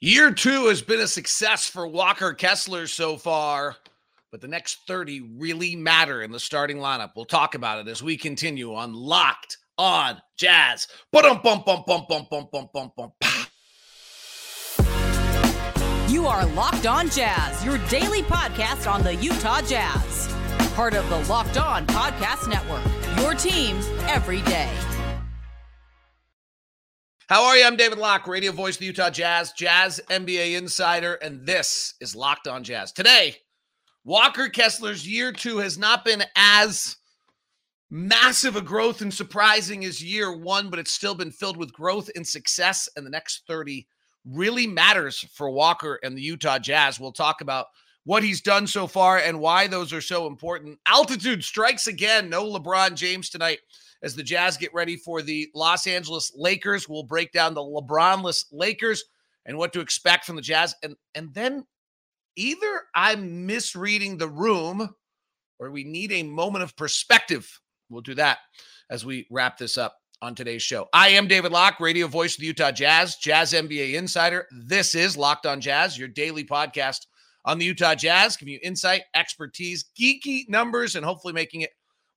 Year two has been a success for Walker Kessler so far, but the next 30 really matter in the starting lineup. We'll talk about it as we continue on Locked on Jazz. You are Locked On Jazz, your daily podcast on the Utah Jazz. Part of the Locked On Podcast Network. Your team every day. How are you? I'm David Locke, radio voice of the Utah Jazz, Jazz NBA insider, and this is Locked On Jazz. Today, Walker Kessler's year two has not been as massive a growth and surprising as year one, but it's still been filled with growth and success. And the next 30 really matters for Walker and the Utah Jazz. We'll talk about what he's done so far and why those are so important. Altitude strikes again. No LeBron James tonight as the Jazz get ready for the Los Angeles Lakers. We'll break down the LeBronless Lakers and what to expect from the Jazz. And and then either I'm misreading the room or we need a moment of perspective. We'll do that as we wrap this up on today's show. I am David Locke, radio voice of the Utah Jazz, Jazz NBA insider. This is Locked on Jazz, your daily podcast on the Utah Jazz, giving you insight, expertise, geeky numbers, and hopefully making it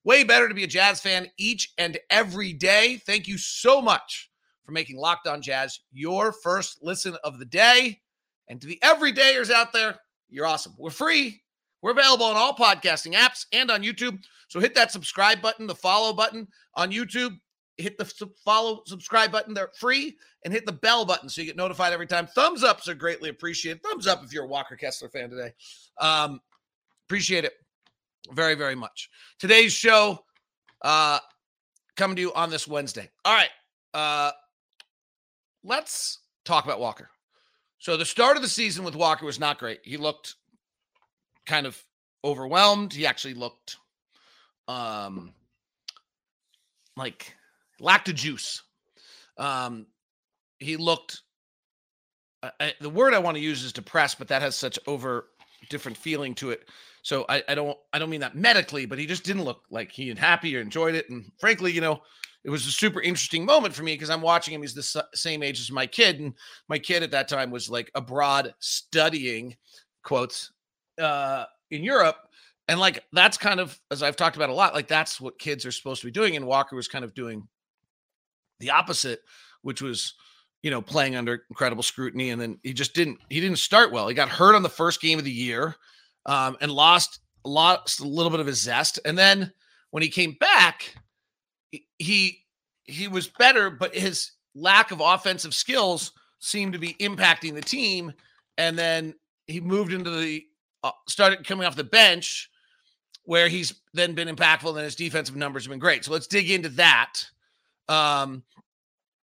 Way better to be a Jazz fan each and every day. Thank you so much for making Locked On Jazz your first listen of the day. And to the everydayers out there, you're awesome. We're free. We're available on all podcasting apps and on YouTube. So hit that subscribe button, the follow button on YouTube. Hit the follow, subscribe button. They're free. And hit the bell button so you get notified every time. Thumbs ups are greatly appreciated. Thumbs up if you're a Walker Kessler fan today. Um, appreciate it very, very much. Today's show uh coming to you on this Wednesday. All right. Uh let's talk about Walker. So the start of the season with Walker was not great. He looked kind of overwhelmed. He actually looked um like lacked a juice. Um he looked uh, I, the word I want to use is depressed, but that has such over different feeling to it. So I, I don't I don't mean that medically, but he just didn't look like he had happy or enjoyed it. And frankly, you know, it was a super interesting moment for me because I'm watching him. He's the same age as my kid, and my kid at that time was like abroad studying, quotes, uh, in Europe. And like that's kind of as I've talked about a lot, like that's what kids are supposed to be doing. And Walker was kind of doing the opposite, which was you know playing under incredible scrutiny. And then he just didn't he didn't start well. He got hurt on the first game of the year um, and lost lost a little bit of his zest. And then when he came back, he he was better, but his lack of offensive skills seemed to be impacting the team. And then he moved into the uh, started coming off the bench, where he's then been impactful, and his defensive numbers have been great. So let's dig into that. Um,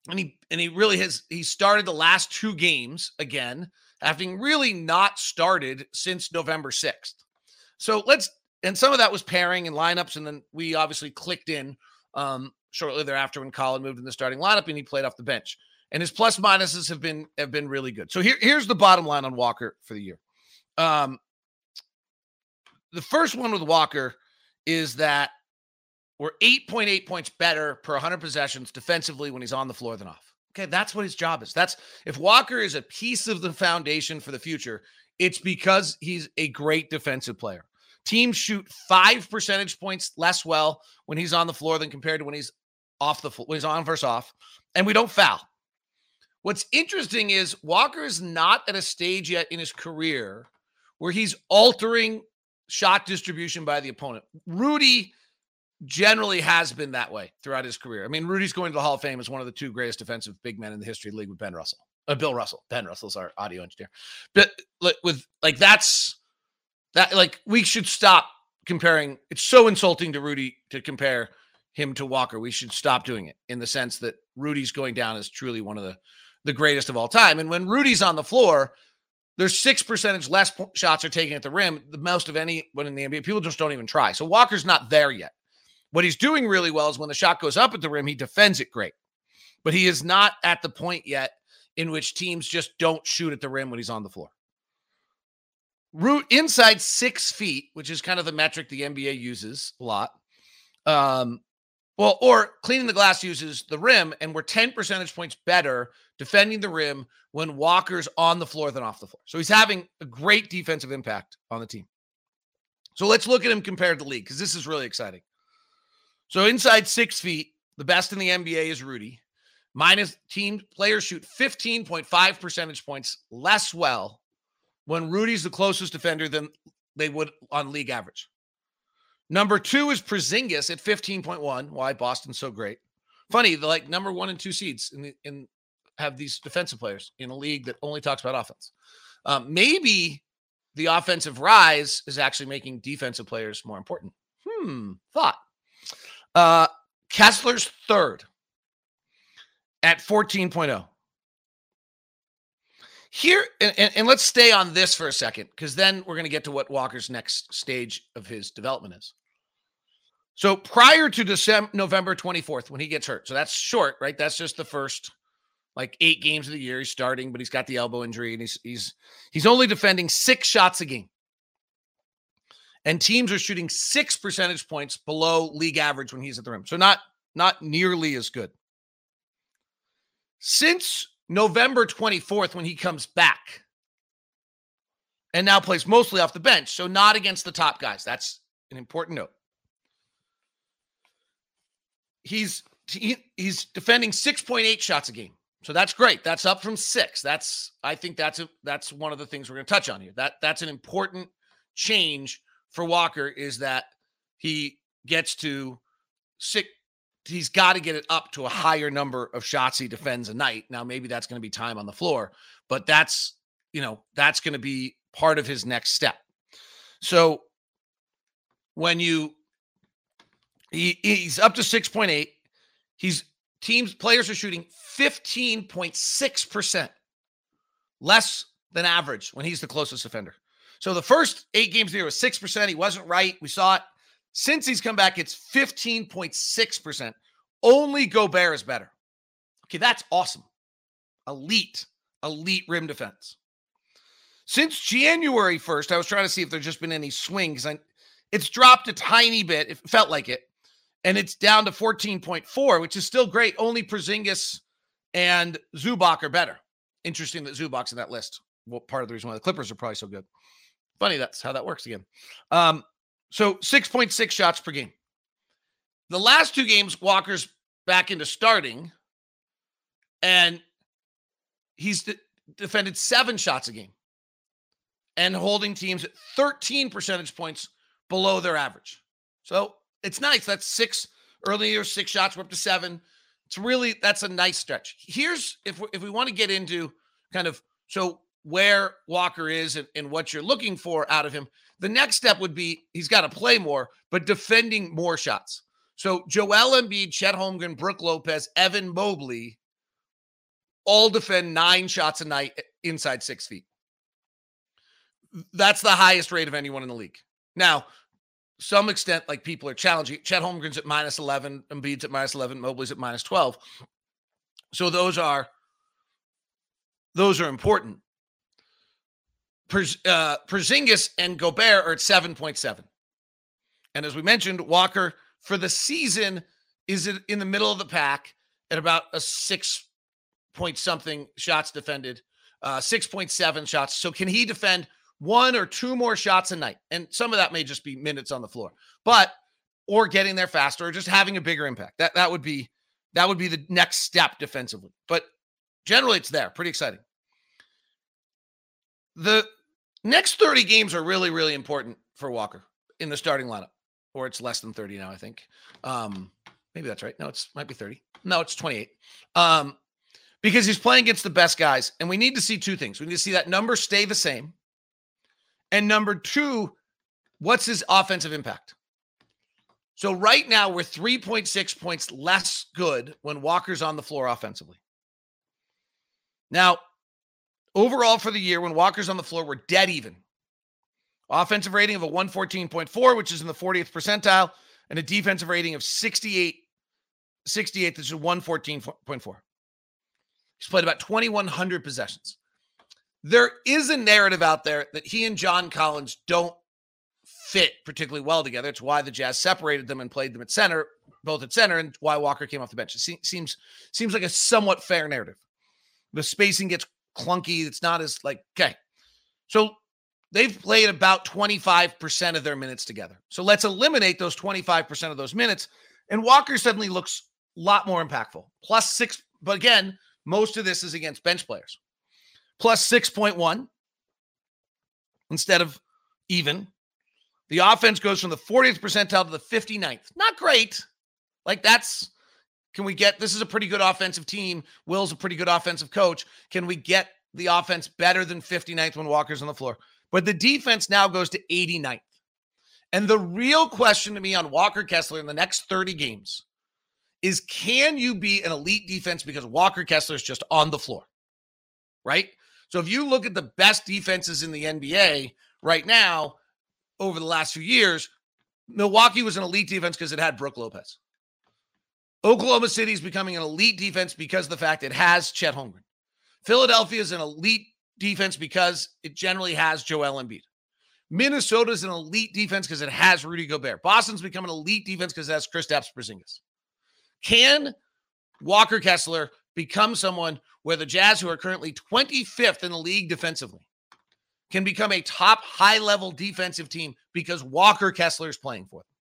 and he and he really has he started the last two games again having really not started since November 6th. So let's, and some of that was pairing and lineups. And then we obviously clicked in um, shortly thereafter when Collin moved in the starting lineup and he played off the bench. And his plus minuses have been have been really good. So here, here's the bottom line on Walker for the year. Um, the first one with Walker is that we're 8.8 points better per 100 possessions defensively when he's on the floor than off. Okay, that's what his job is. That's if Walker is a piece of the foundation for the future, it's because he's a great defensive player. Teams shoot five percentage points less well when he's on the floor than compared to when he's off the floor, when he's on versus off, and we don't foul. What's interesting is Walker is not at a stage yet in his career where he's altering shot distribution by the opponent. Rudy generally has been that way throughout his career. I mean, Rudy's going to the Hall of Fame as one of the two greatest defensive big men in the history of the league with Ben Russell. Uh, Bill Russell. Ben Russell's our audio engineer. But like, with like that's that like we should stop comparing. It's so insulting to Rudy to compare him to Walker. We should stop doing it in the sense that Rudy's going down as truly one of the the greatest of all time. And when Rudy's on the floor, there's six percentage less shots are taken at the rim, the most of anyone in the NBA. People just don't even try. So Walker's not there yet. What he's doing really well is when the shot goes up at the rim, he defends it great. But he is not at the point yet in which teams just don't shoot at the rim when he's on the floor. Root inside six feet, which is kind of the metric the NBA uses a lot. Um, well, or cleaning the glass uses the rim, and we're 10 percentage points better defending the rim when Walker's on the floor than off the floor. So he's having a great defensive impact on the team. So let's look at him compared to league because this is really exciting. So inside six feet, the best in the NBA is Rudy. Minus team players shoot 15.5 percentage points less well when Rudy's the closest defender than they would on league average. Number two is Porzingis at 15.1. Why Boston's so great. Funny, the like number one and two seeds in the, in have these defensive players in a league that only talks about offense. Um, maybe the offensive rise is actually making defensive players more important. Hmm, thought. Uh, Kessler's third at 14.0. Here, and, and, and let's stay on this for a second, because then we're going to get to what Walker's next stage of his development is. So prior to December, November 24th, when he gets hurt, so that's short, right? That's just the first like eight games of the year. He's starting, but he's got the elbow injury, and he's he's he's only defending six shots a game. And teams are shooting six percentage points below league average when he's at the rim. So not not nearly as good. Since November 24th, when he comes back, and now plays mostly off the bench, so not against the top guys. That's an important note. He's he, he's defending 6.8 shots a game. So that's great. That's up from 6. That's I think that's a that's one of the things we're going to touch on here. That that's an important change for Walker is that he gets to six he's got to get it up to a higher number of shots he defends a night. Now, maybe that's going to be time on the floor, but that's, you know, that's going to be part of his next step. So when you, he, he's up to 6.8, he's teams, players are shooting 15.6% less than average when he's the closest offender. So the first eight games there was 6%. He wasn't right. We saw it. Since he's come back, it's 15.6%. Only Gobert is better. Okay, that's awesome. Elite, elite rim defense. Since January 1st, I was trying to see if there's just been any swings. And it's dropped a tiny bit. It felt like it. And it's down to 14.4, which is still great. Only Porzingis and Zubac are better. Interesting that Zubac's in that list. Well, part of the reason why the Clippers are probably so good. Funny, that's how that works again. Um, so 6.6 shots per game. The last two games, Walker's back into starting, and he's de- defended seven shots a game and holding teams at 13 percentage points below their average. So it's nice. That's six earlier, six shots, we're up to seven. It's really that's a nice stretch. Here's if we, if we want to get into kind of so where Walker is and, and what you're looking for out of him. The next step would be he's got to play more, but defending more shots. So Joel Embiid, Chet Holmgren, Brook Lopez, Evan Mobley all defend nine shots a night eh, inside six feet. That's the highest rate of anyone in the league. Now, some extent, like people are challenging. Chet Holmgren's at minus 11, Embiid's at minus 11, Mobley's at minus 12. So those are those are important. Uh, Porzingis and Gobert are at 7.7. And as we mentioned, Walker for the season is in the middle of the pack at about a six point something shots defended, uh, 6.7 shots. So can he defend one or two more shots a night? And some of that may just be minutes on the floor, but or getting there faster or just having a bigger impact. That that would be that would be the next step defensively. But generally it's there. Pretty exciting. The next 30 games are really, really important for Walker in the starting lineup or it's less than 30 now, I think. Um, maybe that's right. No, it's might be 30. No, it's 28. Um, because he's playing against the best guys. And we need to see two things. We need to see that number stay the same. And number two, what's his offensive impact? So right now we're 3.6 points less good when Walker's on the floor offensively. Now, overall for the year, when Walker's on the floor, we're dead even. Offensive rating of a 114.4, which is in the 40th percentile, and a defensive rating of 68, 68, this is 114.4. He's played about 2,100 possessions. There is a narrative out there that he and John Collins don't fit particularly well together. It's why the Jazz separated them and played them at center, both at center, and why Walker came off the bench. It seems seems like a somewhat fair narrative. the spacing gets clunky. It's not as like, okay. So they've played about 25% of their minutes together. So let's eliminate those 25% of those minutes. And Walker suddenly looks a lot more impactful. Plus six, but again, most of this is against bench players. Plus 6.1 instead of even. The offense goes from the 40th percentile to the 59th. Not great. Like that's can we get this is a pretty good offensive team. Will's a pretty good offensive coach. Can we get the offense better than 59th when Walker's on the floor? But the defense now goes to 89th. And the real question to me on Walker Kessler in the next 30 games is can you be an elite defense because Walker Kessler is just on the floor? Right? So if you look at the best defenses in the NBA right now over the last few years, Milwaukee was an elite defense because it had Brook Lopez. Oklahoma City is becoming an elite defense because of the fact it has Chet Holmgren. Philadelphia is an elite defense because it generally has Joel Embiid. Minnesota is an elite defense because it has Rudy Gobert. Boston's become an elite defense because it has Kristaps Porzingis. Can Walker Kessler become someone where the Jazz, who are currently 25th in the league defensively, can become a top high level defensive team because Walker Kessler is playing for them?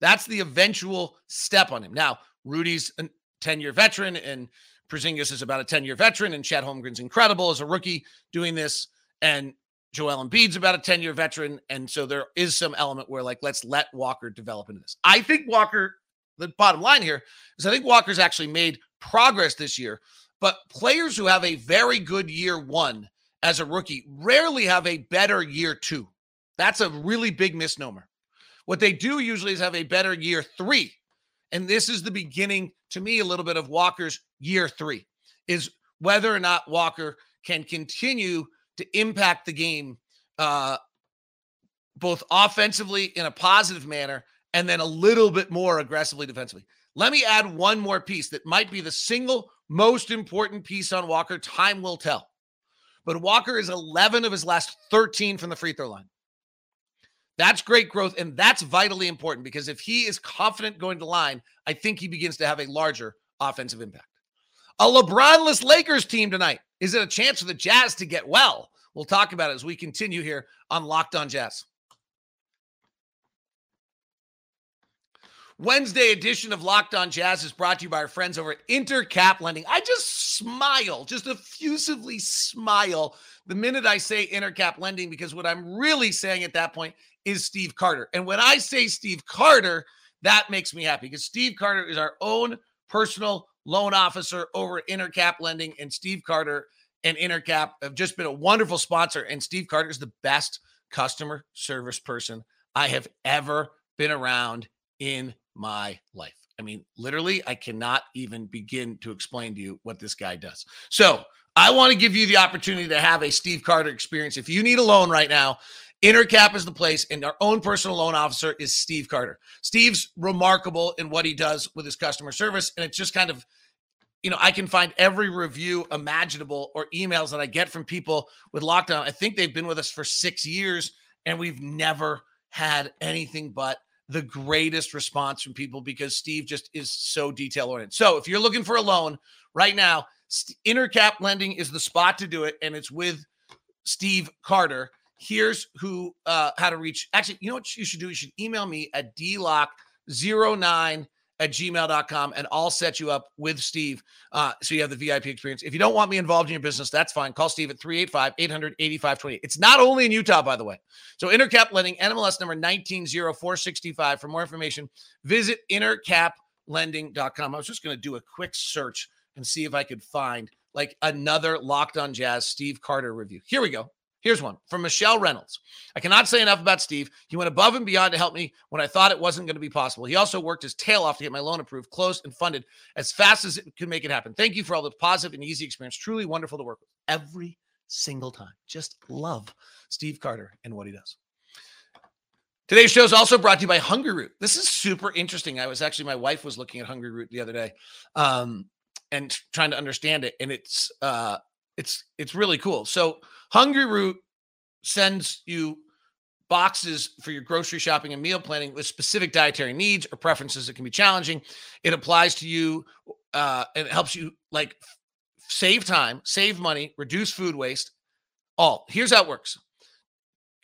That's the eventual step on him. Now, Rudy's a 10 year veteran and Porzingis is about a 10 year veteran, and Chet Holmgren's incredible as a rookie doing this. And Joel Embiid's about a 10 year veteran. And so there is some element where, like, let's let Walker develop into this. I think Walker, the bottom line here is I think Walker's actually made progress this year, but players who have a very good year one as a rookie rarely have a better year two. That's a really big misnomer. What they do usually is have a better year three. And this is the beginning, to me, a little bit of Walker's year three is whether or not Walker can continue to impact the game uh, both offensively in a positive manner and then a little bit more aggressively defensively. Let me add one more piece that might be the single most important piece on Walker. Time will tell. But Walker is 11 of his last 13 from the free throw line. That's great growth. And that's vitally important because if he is confident going to line, I think he begins to have a larger offensive impact. A LeBronless Lakers team tonight. Is it a chance for the Jazz to get well? We'll talk about it as we continue here on Locked On Jazz. Wednesday edition of Locked On Jazz is brought to you by our friends over at Intercap Lending. I just smile, just effusively smile the minute I say Intercap Lending because what I'm really saying at that point is Steve Carter. And when I say Steve Carter, that makes me happy because Steve Carter is our own personal loan officer over at Intercap Lending. And Steve Carter and Intercap have just been a wonderful sponsor. And Steve Carter is the best customer service person I have ever been around in my life. I mean, literally, I cannot even begin to explain to you what this guy does. So, I want to give you the opportunity to have a Steve Carter experience. If you need a loan right now, Intercap is the place, and our own personal loan officer is Steve Carter. Steve's remarkable in what he does with his customer service, and it's just kind of, you know, I can find every review imaginable or emails that I get from people with lockdown. I think they've been with us for six years, and we've never had anything but the greatest response from people because Steve just is so detail oriented. So if you're looking for a loan right now, Intercap Lending is the spot to do it, and it's with Steve Carter here's who uh how to reach actually you know what you should do you should email me at dlocke09 at gmail.com and I'll set you up with Steve uh, so you have the VIP experience. If you don't want me involved in your business, that's fine. Call Steve at 385 885 28. It's not only in Utah, by the way. So Intercap Lending, NMLS number 190465. For more information, visit intercaplending.com. I was just going to do a quick search and see if I could find like another Locked on Jazz Steve Carter review. Here we go. Here's one from Michelle Reynolds. I cannot say enough about Steve. He went above and beyond to help me when I thought it wasn't going to be possible. He also worked his tail off to get my loan approved, closed, and funded as fast as it could make it happen. Thank you for all the positive and easy experience. Truly wonderful to work with every single time. Just love Steve Carter and what he does. Today's show is also brought to you by Hungry Root. This is super interesting. I was actually, my wife was looking at Hungry Root the other day um, and trying to understand it. And it's, uh, it's, it's really cool. So, Hungry Root sends you boxes for your grocery shopping and meal planning with specific dietary needs or preferences that can be challenging. It applies to you uh, and it helps you like save time, save money, reduce food waste. All. Here's how it works.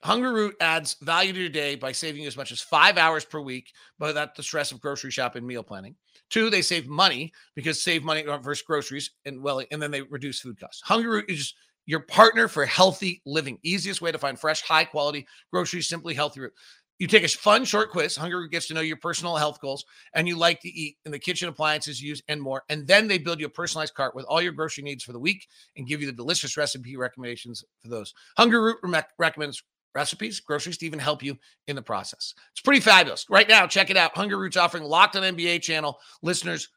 Hungry Root adds value to your day by saving you as much as five hours per week, without the stress of grocery shopping and meal planning. Two, they save money because save money versus groceries and well, and then they reduce food costs. Hungry Root is your partner for healthy living. Easiest way to find fresh, high quality groceries, simply healthy root. You take a fun short quiz. Hungry Root gets to know your personal health goals and you like to eat in the kitchen appliances use and more. And then they build you a personalized cart with all your grocery needs for the week and give you the delicious recipe recommendations for those. Hungry Root recommends recipes, groceries to even help you in the process. It's pretty fabulous. Right now, check it out. Hunger Roots offering Locked on NBA channel listeners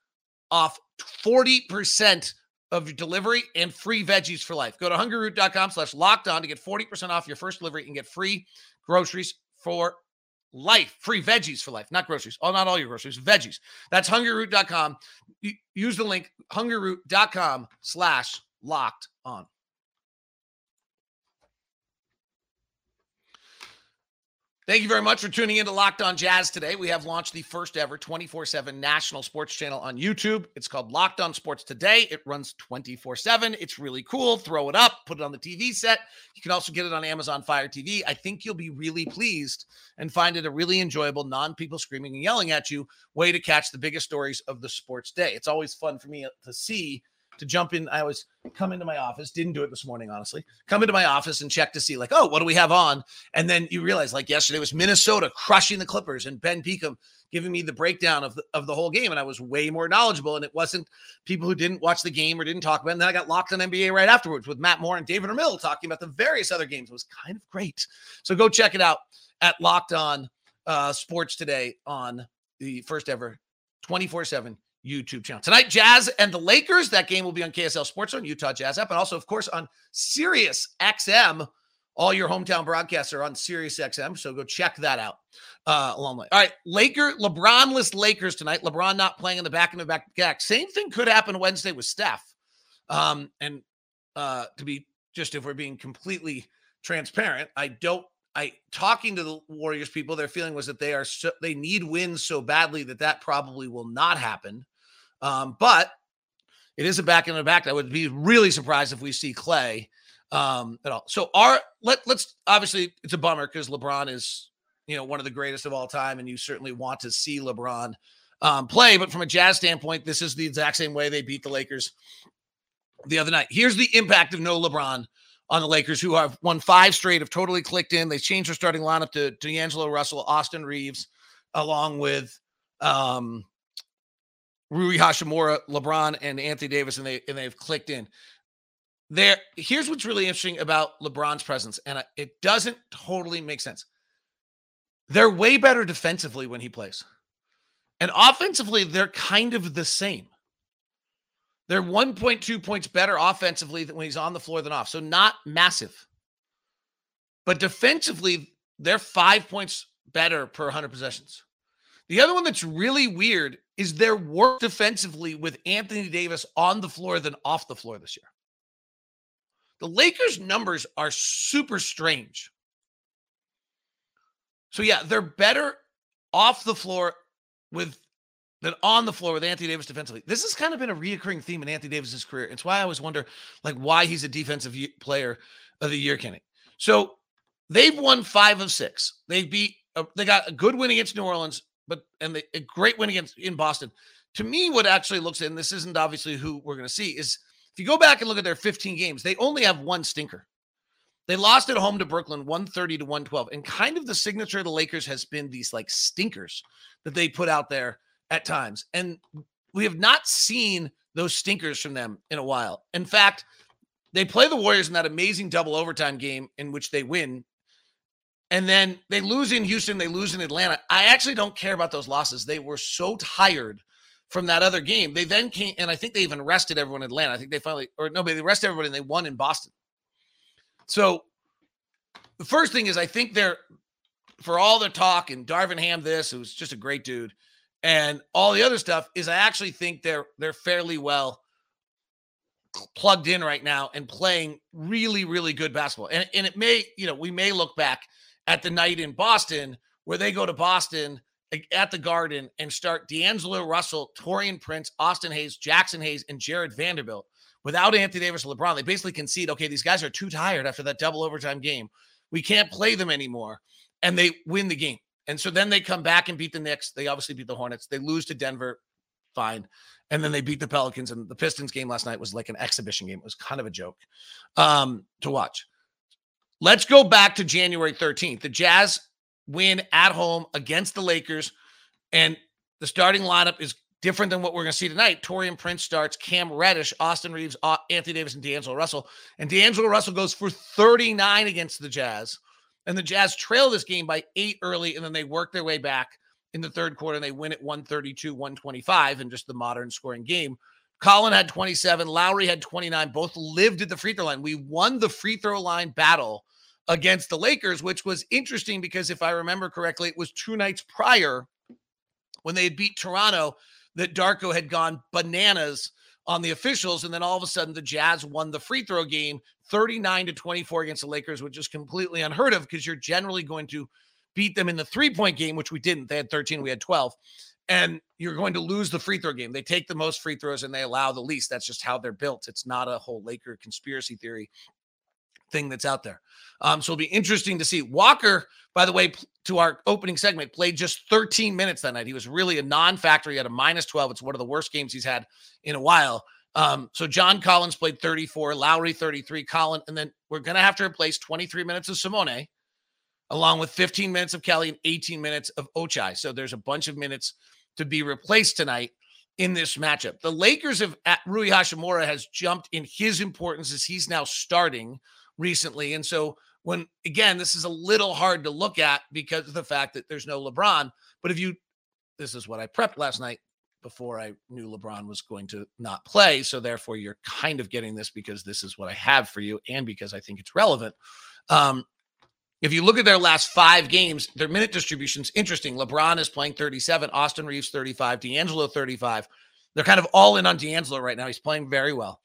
off 40% of your delivery and free veggies for life. Go to hungryroot.com slash locked on to get 40% off your first delivery and get free groceries for life, free veggies for life, not groceries. Oh, not all your groceries, veggies. That's hungryroot.com. Use the link hungryroot.com slash locked on. Thank you very much for tuning in to Locked On Jazz today. We have launched the first ever 24 7 national sports channel on YouTube. It's called Locked On Sports Today. It runs 24 7. It's really cool. Throw it up, put it on the TV set. You can also get it on Amazon Fire TV. I think you'll be really pleased and find it a really enjoyable, non people screaming and yelling at you way to catch the biggest stories of the sports day. It's always fun for me to see to jump in. I always come into my office, didn't do it this morning, honestly. Come into my office and check to see, like, oh, what do we have on? And then you realize, like, yesterday was Minnesota crushing the Clippers and Ben Peakham giving me the breakdown of the, of the whole game. And I was way more knowledgeable. And it wasn't people who didn't watch the game or didn't talk about it. And then I got locked on NBA right afterwards with Matt Moore and David Ramil talking about the various other games. It was kind of great. So go check it out at Locked On uh, Sports today on the first ever 24 7 YouTube channel. Tonight, Jazz and the Lakers. That game will be on KSL Sports on Utah Jazz app, and also, of course, on Sirius XM. All your hometown broadcasts are on Sirius XM, so go check that out uh, along the way. All right, Laker, LeBronless Lakers tonight. LeBron not playing in the back in the back back. Same thing could happen Wednesday with Steph. Um, and uh, to be just if we're being completely transparent, I don't I talking to the Warriors people, their feeling was that they are so, they need wins so badly that that probably will not happen. Um, but it is a back in the back. I would be really surprised if we see Clay um, at all. So our let let's obviously it's a bummer because LeBron is you know one of the greatest of all time, and you certainly want to see LeBron um, play. But from a Jazz standpoint, this is the exact same way they beat the Lakers the other night. Here's the impact of no LeBron on the Lakers, who have won five straight, have totally clicked in. They changed their starting lineup to D'Angelo Russell, Austin Reaves, along with um, Rui Hachimura, LeBron, and Anthony Davis, and they and they've clicked in. There, here's what's really interesting about LeBron's presence, and it doesn't totally make sense. They're way better defensively when he plays, and offensively, they're kind of the same. They're 1.2 points better offensively when he's on the floor than off. So not massive. But defensively, they're five points better per 100 possessions. The other one that's really weird is their work defensively with Anthony Davis on the floor than off the floor this year. The Lakers' numbers are super strange. So, yeah, they're better off the floor with than on the floor with Anthony Davis defensively. This has kind of been a reoccurring theme in Anthony Davis's career. It's why I always wonder, like, why he's a defensive player of the year candidate. So they've won five of six. They beat. Uh, they got a good win against New Orleans, but and they, a great win against in Boston. To me, what actually looks, and this isn't obviously who we're going to see, is if you go back and look at their 15 games, they only have one stinker. They lost at home to Brooklyn 130 to 112. And kind of the signature of the Lakers has been these like stinkers that they put out there at times. And we have not seen those stinkers from them in a while. In fact, they play the Warriors in that amazing double overtime game in which they win. And then they lose in Houston, they lose in Atlanta. I actually don't care about those losses. They were so tired from that other game. They then came, and I think they even rested everyone in Atlanta. I think they finally, or no, they rested everybody and they won in Boston. So the first thing is, I think they're, for all the talk and Darvin Ham, this, who's just a great dude and all the other stuff is I actually think they're they're fairly well plugged in right now and playing really really good basketball. And and it may, you know, we may look back at the night in Boston where they go to Boston at the Garden and start D'Angelo Russell, Taurean Prince, Austin Hayes, Jaxson Hayes, and Jarred Vanderbilt without Anthony Davis and LeBron, they basically concede, okay, these guys are too tired after that double overtime game. We can't play them anymore. And they win the game. And so then they come back and beat the Knicks. They obviously beat the Hornets. They lose to Denver. Fine. And then they beat the Pelicans. And the Pistons game last night was like an exhibition game. It was kind of a joke um, to watch. Let's go back to January 13th. The Jazz win at home against the Lakers. And the starting lineup is different than what we're going to see tonight. Taurean Prince starts, Cam Reddish, Austin Reaves, Anthony Davis, and D'Angelo Russell. And D'Angelo Russell goes for 39 against the Jazz. And the Jazz trail this game by eight early, and then they work their way back in the third quarter and they win at 132, 125 in just the modern scoring game. Collin had 27, Lauri had 29, both lived at the free throw line. We won the free throw line battle against the Lakers, which was interesting because if I remember correctly, it was two nights prior when they had beat Toronto that Darko had gone bananas on the officials. And then all of a sudden, the Jazz won the free throw game 39 to 24 against the Lakers, which is completely unheard of because you're generally going to beat them in the three point game, which we didn't. They had 13, we had 12. And you're going to lose the free throw game. They take the most free throws and they allow the least. That's just how they're built. It's not a whole Laker conspiracy theory thing that's out there. Um, so it'll be interesting to see. Walker, by the way, to our opening segment, played just 13 minutes that night. He was really a non-factor. He had a minus 12. It's one of the worst games he's had in a while. Um, so John Collins played 34, Lauri 33, Collin, and then we're gonna have to replace 23 minutes of Simone, along with 15 minutes of Kelly and 18 minutes of Ochai. So there's a bunch of minutes to be replaced tonight in this matchup. The Lakers have Rui Hachimura has jumped in his importance as he's now starting recently. And so when again, this is a little hard to look at because of the fact that there's no LeBron. But if you this is what I prepped last night before I knew LeBron was going to not play. So therefore, you're kind of getting this because this is what I have for you, and because I think it's relevant. Um, if you look at their last five games, their minute distribution's interesting. LeBron is playing 37, Austin Reaves 35, D'Angelo 35. They're kind of all in on D'Angelo right now. He's playing very well.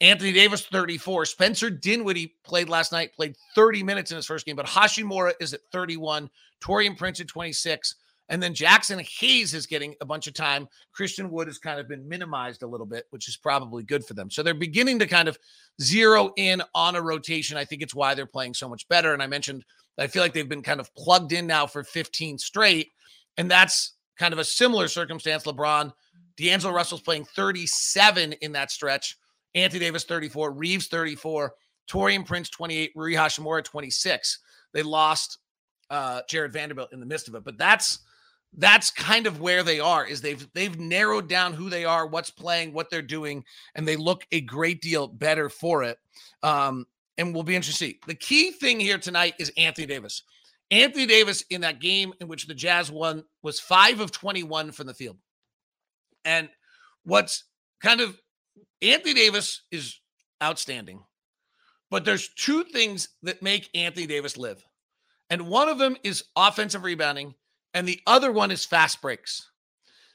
Anthony Davis, 34. Spencer Dinwiddie played last night, played 30 minutes in his first game, but Hachimura is at 31. Taurean Prince at 26. And then Jaxson Hayes is getting a bunch of time. Christian Wood has kind of been minimized a little bit, which is probably good for them. So they're beginning to kind of zero in on a rotation. I think it's why they're playing so much better. And I mentioned I feel like they've been kind of plugged in now for 15 straight. And that's kind of a similar circumstance. LeBron, D'Angelo Russell's playing 37 in that stretch. Anthony Davis 34, Reaves, 34, Taurean Prince 28, Rui Hachimura 26. They lost uh, Jarred Vanderbilt in the midst of it, but that's that's kind of where they are. Is they've they've narrowed down who they are, what's playing, what they're doing, and they look a great deal better for it. Um, and we'll be interested to see. The key thing here tonight is Anthony Davis. Anthony Davis in that game in which the Jazz won was five of 21 from the field. And what's kind of Anthony Davis is outstanding, but there's two things that make Anthony Davis live. And one of them is offensive rebounding, and the other one is fast breaks.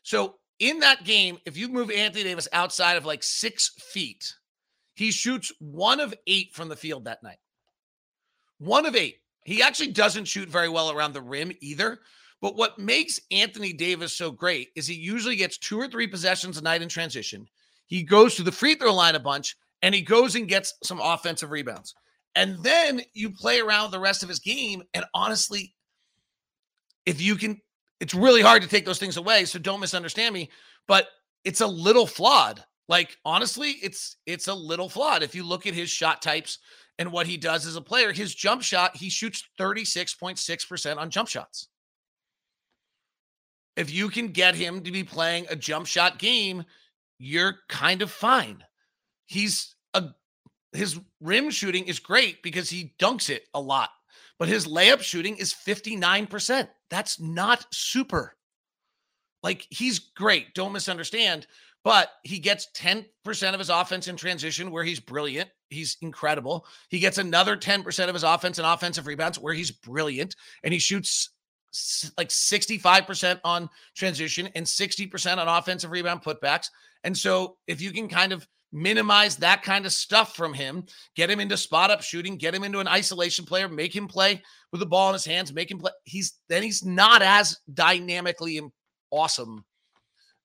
So in that game, if you move Anthony Davis outside of like six feet, he shoots one of eight from the field that night. One of eight. He actually doesn't shoot very well around the rim either. But what makes Anthony Davis so great is he usually gets two or three possessions a night in transition. He goes to the free throw line a bunch and he goes and gets some offensive rebounds. And then you play around the rest of his game. And honestly, if you can, it's really hard to take those things away. So don't misunderstand me, but it's a little flawed. Like honestly, it's it's a little flawed. If you look at his shot types and what he does as a player, his jump shot, he shoots 36.6% on jump shots. If you can get him to be playing a jump shot game, you're kind of fine. He's a his rim shooting is great because he dunks it a lot, but his layup shooting is 59%. That's not super. Like he's great, don't misunderstand, but he gets 10% of his offense in transition where he's brilliant. He's incredible. He gets another 10% of his offense and offensive rebounds where he's brilliant and he shoots like 65% on transition and 60% on offensive rebound putbacks. And so if you can kind of minimize that kind of stuff from him, get him into spot up shooting, get him into an isolation player, make him play with the ball in his hands, make him play. He's then he's not as dynamically awesome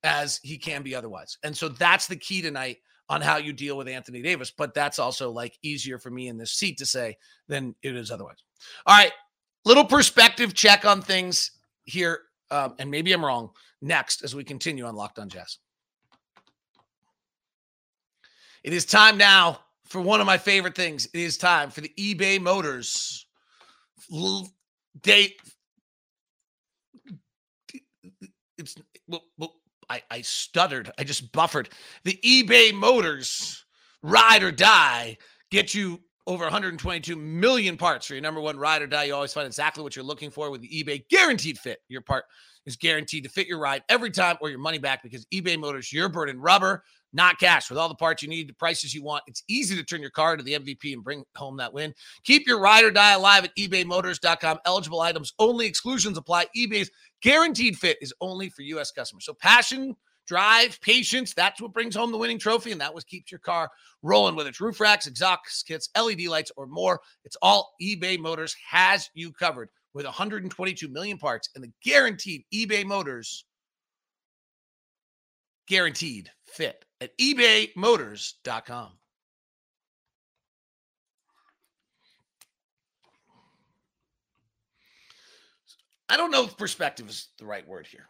as he can be otherwise. And so that's the key tonight. on how you deal with Anthony Davis. But that's also like easier for me in this seat to say than it is otherwise. All right, little perspective check on things here, um, and maybe I'm wrong. Next, as we continue on Locked On Jazz, it is time now for one of my favorite things. It is time for the eBay Motors date. It's well, well, I, I stuttered. I just buffered. The eBay Motors ride or die get you over 122 million parts for your number one ride or die. You always find exactly what you're looking for with the eBay guaranteed fit. Your part is guaranteed to fit your ride every time or your money back because eBay Motors, your burden rubber, not cash. With all the parts you need, the prices you want, it's easy to turn your car to the MVP and bring home that win. Keep your ride or die alive at ebaymotors.com. Eligible items only, exclusions apply. eBay's guaranteed fit is only for U.S. customers. So passion, drive, patience, that's what brings home the winning trophy. And that was keeps your car rolling, whether it's roof racks, exhaust kits, LED lights, or more. It's all eBay Motors has you covered with 122 million parts and the guaranteed eBay Motors guaranteed fit at ebaymotors.com. I don't know if perspective is the right word here,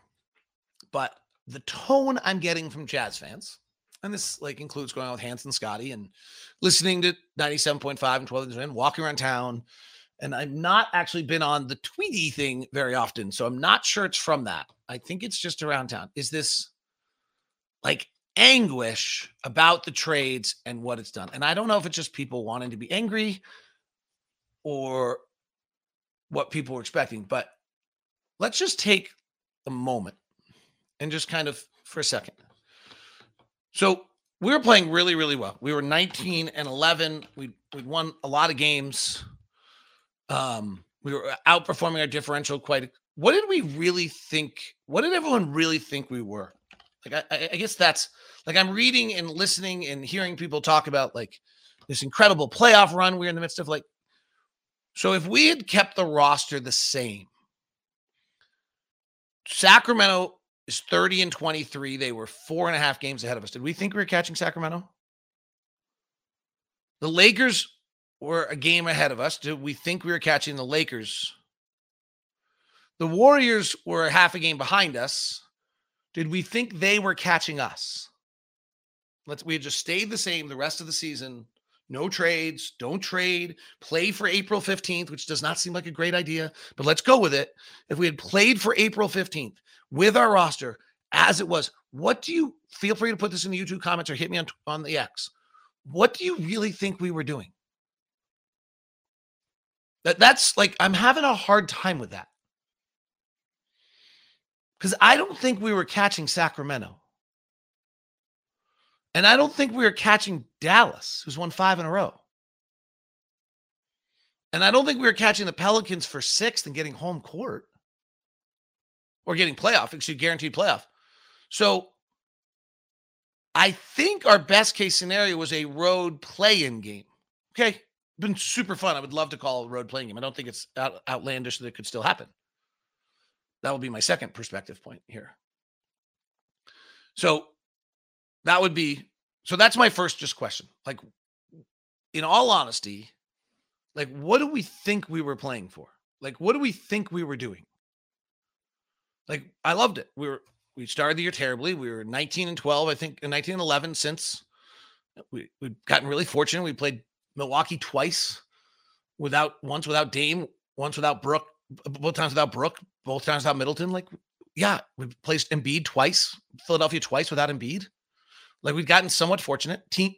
but the tone I'm getting from Jazz fans, and this like includes going out with Hans and Scotty and listening to 97.5 and 12 and walking around town. And I've not actually been on the Tweety thing very often. So I'm not sure it's from that. I think it's just around town. Is this like anguish about the trades and what it's done? And I don't know if it's just people wanting to be angry or what people were expecting, but let's just take a moment and just kind of for a second. So we were playing really, really well. We were 19 and 11. We we won a lot of games. Um, we were outperforming our differential quite. What did we really think? What did everyone really think we were? Like, I, I guess that's like I'm reading and listening and hearing people talk about like this incredible playoff run we're in the midst of. Like, so if we had kept the roster the same, Sacramento is 30 and 23. They were four and a half games ahead of us. Did we think we were catching Sacramento? The Lakers were a game ahead of us. Did we think we were catching the Lakers? The Warriors were half a game behind us. Did we think they were catching us? Let's we had just stayed the same the rest of the season. No trades, don't trade, play for April 15th, which does not seem like a great idea, but let's go with it. If we had played for April 15th with our roster as it was, what do you feel free to put this in the YouTube comments or hit me on, on the X? What do you really think we were doing? That that's like I'm having a hard time with that. Cuz I don't think we were catching Sacramento. And I don't think we were catching Dallas, who's won 5 in a row. And I don't think we were catching the Pelicans for 6th and getting home court or getting playoff, excuse guaranteed playoff. So I think our best case scenario was a road play-in game. Okay been super fun. I would love to call a road playing game. I don't think it's out, outlandish that it could still happen. That would be my second perspective point here. So that would be so that's my first just question. Like in all honesty, like what do we think we were playing for? Like what do we think we were doing? Like I loved it. We were we started the year terribly. We were 19 and 12, I think, uh, 19 and 11 since we we've gotten really fortunate. We played Milwaukee twice without once without Dame, once without Brook, both times without Brook, both times without Middleton. Like, yeah, we placed Embiid twice, Philadelphia twice without Embiid. Like we've gotten somewhat fortunate. Team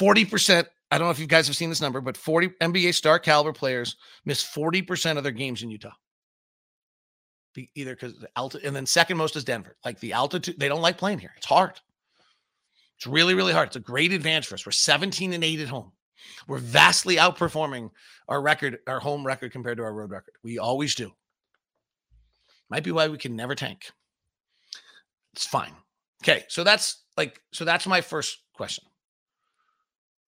40%. I don't know if you guys have seen this number, but 40 NBA star caliber players miss 40% of their games in Utah. Either because the altitude, and then second most is Denver. Like the altitude, they don't like playing here. It's hard. It's really, really hard. It's a great advantage for us. We're 17 and 8 at home. We're vastly outperforming our record, our home record compared to our road record. We always do. Might be why we can never tank. It's fine. Okay, so that's like so that's my first question.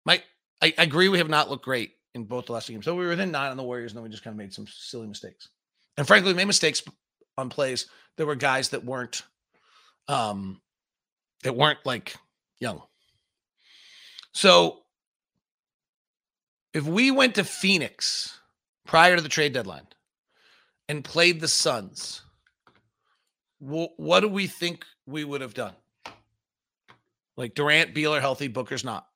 My I, agree we have not looked great in both the last two games. So we were within nine on the Warriors, and then we just kind of made some silly mistakes. And frankly, we made mistakes on plays. There were guys that weren't um that weren't like young. So if we went to Phoenix prior to the trade deadline and played the Suns, wh- what do we think we would have done? Like Durant, Beal are healthy, Booker's not.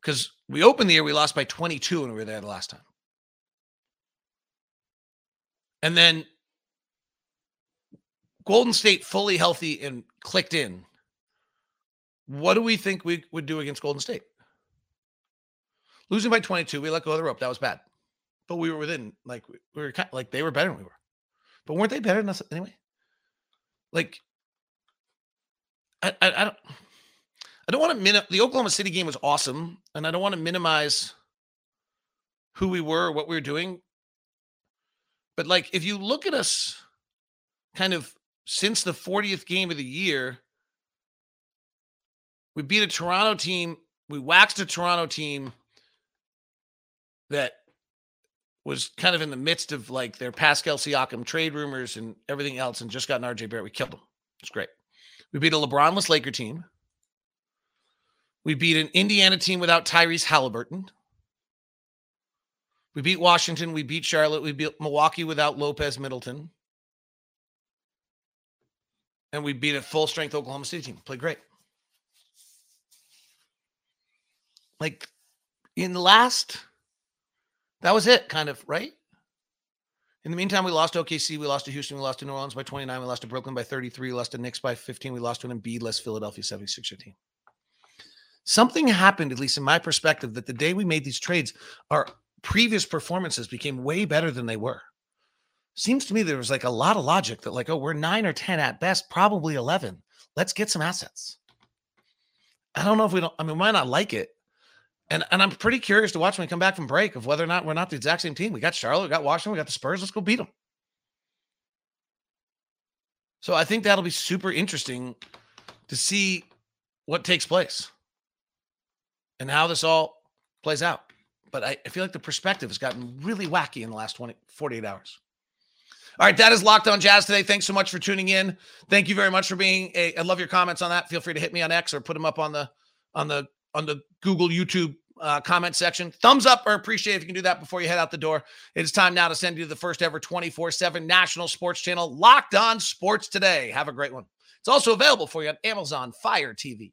Because we opened the year, we lost by 22 when we were there the last time. And then Golden State fully healthy and clicked in. What do we think we would do against Golden State? Losing by 22, we let go of the rope. That was bad. But we were within, like, we were kind of, like, they were better than we were. But weren't they better than us anyway? Like, I, I, I don't. I don't want to min. The Oklahoma City game was awesome, and I don't want to minimize who we were, or what we were doing. But like, if you look at us, kind of since the 40th game of the year, we beat a Toronto team. We waxed a Toronto team that was kind of in the midst of like their Pascal Siakam trade rumors and everything else, and just got an RJ Barrett. We killed them. It's great. We beat a LeBronless Laker team. We beat an Indiana team without Tyrese Halliburton. We beat Washington. We beat Charlotte. We beat Milwaukee without Lopez Middleton. And we beat a full strength Oklahoma City team. Played great. Like in the last, that was it, kind of, right? In the meantime, we lost OKC, we lost to Houston, we lost to New Orleans by 29, we lost to Brooklyn by 33, we lost to Knicks by 15, we lost to an Embiid less Philadelphia 76er team. Something happened, at least in my perspective, that the day we made these trades, our previous performances became way better than they were. Seems to me there was like a lot of logic that, like, oh, we're nine or 10 at best, probably 11. Let's get some assets. I don't know if we don't, I mean, we might not like it, and and I'm pretty curious to watch when we come back from break of whether or not we're not the exact same team. We got Charlotte, we got Washington, we got the Spurs. Let's go beat them. So I think that'll be super interesting to see what takes place and how this all plays out. But I, I feel like the perspective has gotten really wacky in the last 20, 48 hours. All right, that is Locked On Jazz today. Thanks so much for tuning in. Thank you very much for being a. I love your comments on that. Feel free to hit me on X or put them up on the on the on the Google, YouTube uh, comment section. Thumbs up or appreciate if you can do that before you head out the door. It is time now to send you the first ever 24 7 national sports channel, Locked On Sports Today. Have a great one. It's also available for you on Amazon Fire TV.